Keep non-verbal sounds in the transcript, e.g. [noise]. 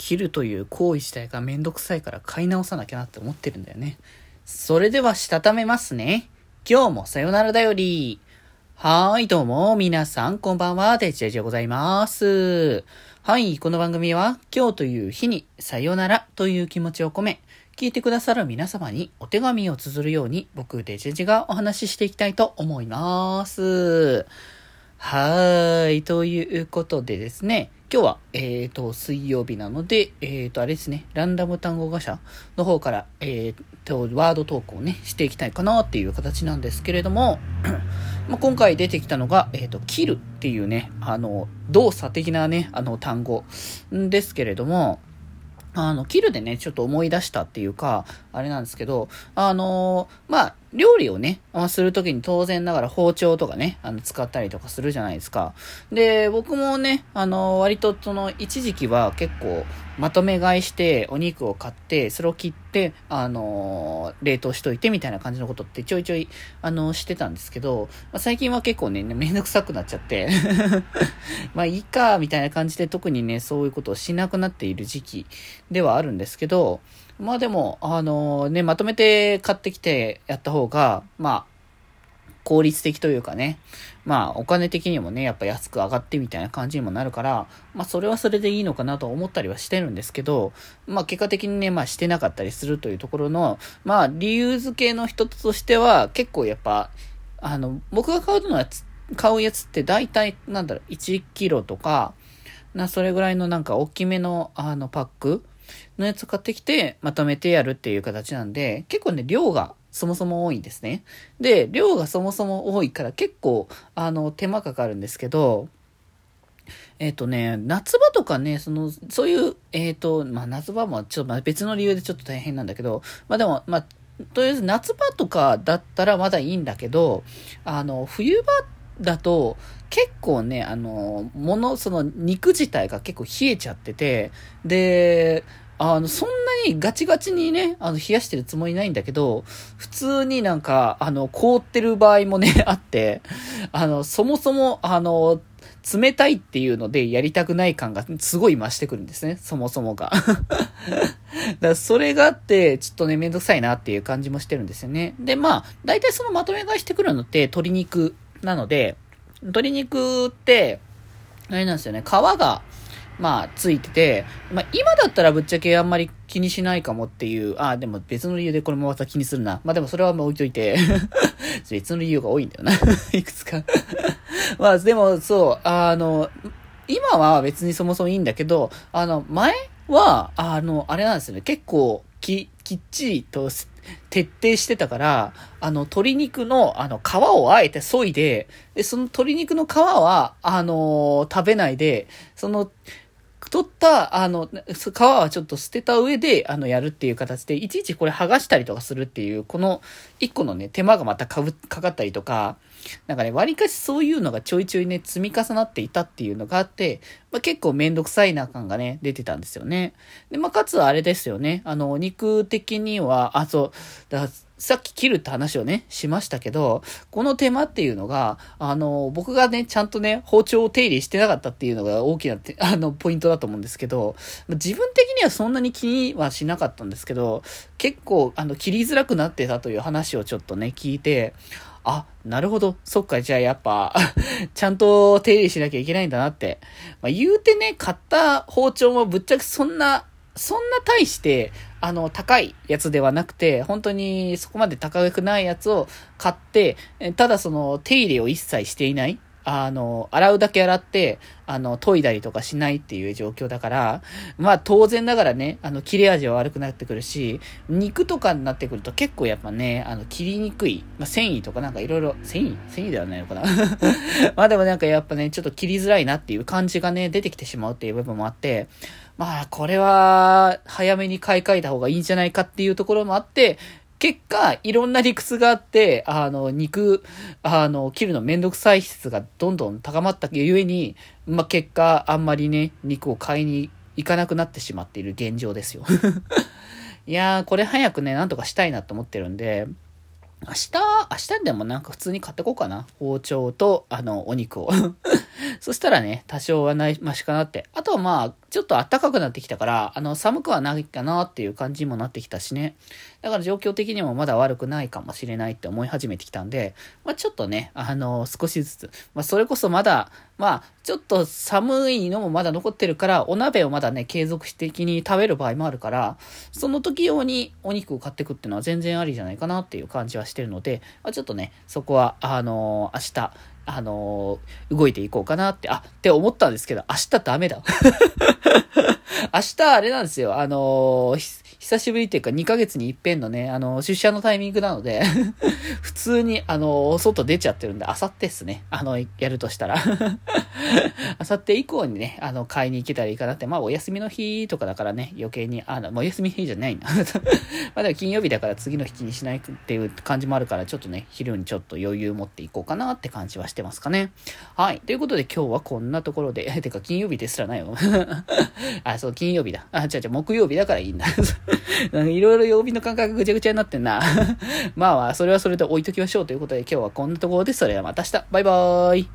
切るという行為自体がめんどくさいから買い直さなきゃなって思ってるんだよね。それではしたためますね。今日もさよならだより。はーい、どうも、皆さん、こんばんは、デジェジでございます。はい、この番組は、今日という日に、さよならという気持ちを込め、聞いてくださる皆様にお手紙を綴るように、僕、デジェジがお話ししていきたいと思います。はーい、ということでですね、今日は、えっ、ー、と、水曜日なので、えっ、ー、と、あれですね、ランダム単語ガシャの方から、えっ、と、ワードトークをね、していきたいかなっていう形なんですけれども、[clears throat] まあ、今回出てきたのが、えっ、と、切るっていうね、あの、動作的なね、あの、単語ですけれども、あの、切るでね、ちょっと思い出したっていうか、あれなんですけど、あの、まあ、料理をね、まあ、するときに当然ながら包丁とかね、あの、使ったりとかするじゃないですか。で、僕もね、あの、割とその、一時期は結構、まとめ買いしてお肉を買って、それを切って、あの、冷凍しといてみたいな感じのことってちょいちょい、あの、してたんですけど、まあ、最近は結構ね、めんどくさくなっちゃって [laughs] まあいいか、みたいな感じで特にね、そういうことをしなくなっている時期ではあるんですけど、まあでも、あの、ね、まとめて買ってきてやった方が、まあ、効率的というかね、まあお金的にもね、やっぱ安く上がってみたいな感じにもなるから、まあそれはそれでいいのかなと思ったりはしてるんですけど、まあ結果的にね、まあしてなかったりするというところの、まあ理由付けの一つとしては、結構やっぱ、あの、僕が買うのは、買うやつって大体、なんだろう、1キロとか、な、それぐらいのなんか大きめの、あの、パックのやつ買ってきて、まとめてやるっていう形なんで、結構ね、量がそもそも多いんですね。で、量がそもそも多いから結構、あの、手間かかるんですけど、えっ、ー、とね、夏場とかね、その、そういう、えっ、ー、と、まあ夏場もちょっと、まあ、別の理由でちょっと大変なんだけど、まあでも、まあ、とりあえず夏場とかだったらまだいいんだけど、あの、冬場だと、結構ね、あの、もの、その肉自体が結構冷えちゃってて、で、あの、そんなにガチガチにね、あの、冷やしてるつもりないんだけど、普通になんか、あの、凍ってる場合もね、[laughs] あって、あの、そもそも、あの、冷たいっていうのでやりたくない感がすごい増してくるんですね、そもそもが。[laughs] だそれがあって、ちょっとね、めんどくさいなっていう感じもしてるんですよね。で、まあ、大体そのまとめ買いしてくるのって鶏肉なので、鶏肉って、あれなんですよね、皮が、まあ、ついてて、まあ、今だったらぶっちゃけあんまり気にしないかもっていう、ああ、でも別の理由でこれもまた気にするな。まあでもそれはもう置いといて [laughs] 別の理由が多いんだよな [laughs] いくつか [laughs] まあでもそう、あの、今は別にそもそもいいんだけど、あの、前は、あの、あれなんですよね。結構、き、きっちりと徹底してたから、あの、鶏肉の、あの、皮をあえて削いで、で、その鶏肉の皮は、あのー、食べないで、その、取った、あの、皮はちょっと捨てた上で、あの、やるっていう形で、いちいちこれ剥がしたりとかするっていう、この一個のね、手間がまたかぶ、かかったりとか、なんかね、割かしそういうのがちょいちょいね、積み重なっていたっていうのがあって、まあ、結構めんどくさいな感がね、出てたんですよね。で、まあ、かつあれですよね、あの、お肉的には、あ、そう、ださっき切るって話をね、しましたけど、この手間っていうのが、あの、僕がね、ちゃんとね、包丁を手入れしてなかったっていうのが大きな、[laughs] あの、ポイントだと思うんですけど、自分的にはそんなに気にはしなかったんですけど、結構、あの、切りづらくなってたという話をちょっとね、聞いて、あ、なるほど。そっか、じゃあやっぱ [laughs] ちゃんと手入れしなきゃいけないんだなって。まあ、言うてね、買った包丁もぶっちゃけそんな、そんな大して、あの、高いやつではなくて、本当にそこまで高くないやつを買って、ただその手入れを一切していない。あの、洗うだけ洗って、あの、研いだりとかしないっていう状況だから、まあ当然ながらね、あの、切れ味は悪くなってくるし、肉とかになってくると結構やっぱね、あの、切りにくい、まあ繊維とかなんかいろいろ、繊維？繊維ではないのかな？[laughs] まあでもなんかやっぱね、ちょっと切りづらいなっていう感じがね、出てきてしまうっていう部分もあって、まあこれは、早めに買い替えた方がいいんじゃないかっていうところもあって、結果、いろんな理屈があって、あの、肉、あの、切るのめんどくさい質がどんどん高まったゆえに、まあ、結果、あんまりね、肉を買いに行かなくなってしまっている現状ですよ。[laughs] いやー、これ早くね、なんとかしたいなと思ってるんで、明日、明日でもなんか普通に買ってこうかな。包丁と、あの、お肉を。[laughs] そしたらね、多少はない、ましかなって。あとはまあ、ちょっと暖かくなってきたから、あの、寒くはないかなっていう感じにもなってきたしね。だから状況的にもまだ悪くないかもしれないって思い始めてきたんで、まあちょっとね、あの、少しずつ、まあそれこそまだ、まあ、ちょっと寒いのもまだ残ってるから、お鍋をまだね、継続的に食べる場合もあるから、その時用にお肉を買ってくっていうのは全然ありじゃないかなっていう感じはしてるので、まあ、ちょっとね、そこは、あの、明日、あのー、動いていこうかなって、あ、って思ったんですけど、明日ダメだ。[laughs] [laughs] 明日あれなんですよ、あのー久しぶりっていうか2ヶ月に一遍のね、あの、出社のタイミングなので [laughs] 普通に、あの、外出ちゃってるんで、あさってっすね。あの、やるとしたらあさって以降にね、あの、買いに行けたらいいかなって。まあ、お休みの日とかだからね、余計に、あの、もうお休み日じゃないな [laughs] まあ、でも金曜日だから次の日にしないっていう感じもあるから、ちょっとね、昼にちょっと余裕持っていこうかなって感じはしてますかね。はい。ということで今日はこんなところで、てか金曜日ですらないよ。[laughs] あ、そう、金曜日だ。あ、違う違う、木曜日だからいいんだ。[laughs] いろいろ曜日の感覚ぐちゃぐちゃになってんな。[laughs] まあまあ、それはそれで置いときましょうということで今日はこんなところです、それではまた明日。バイバーイ。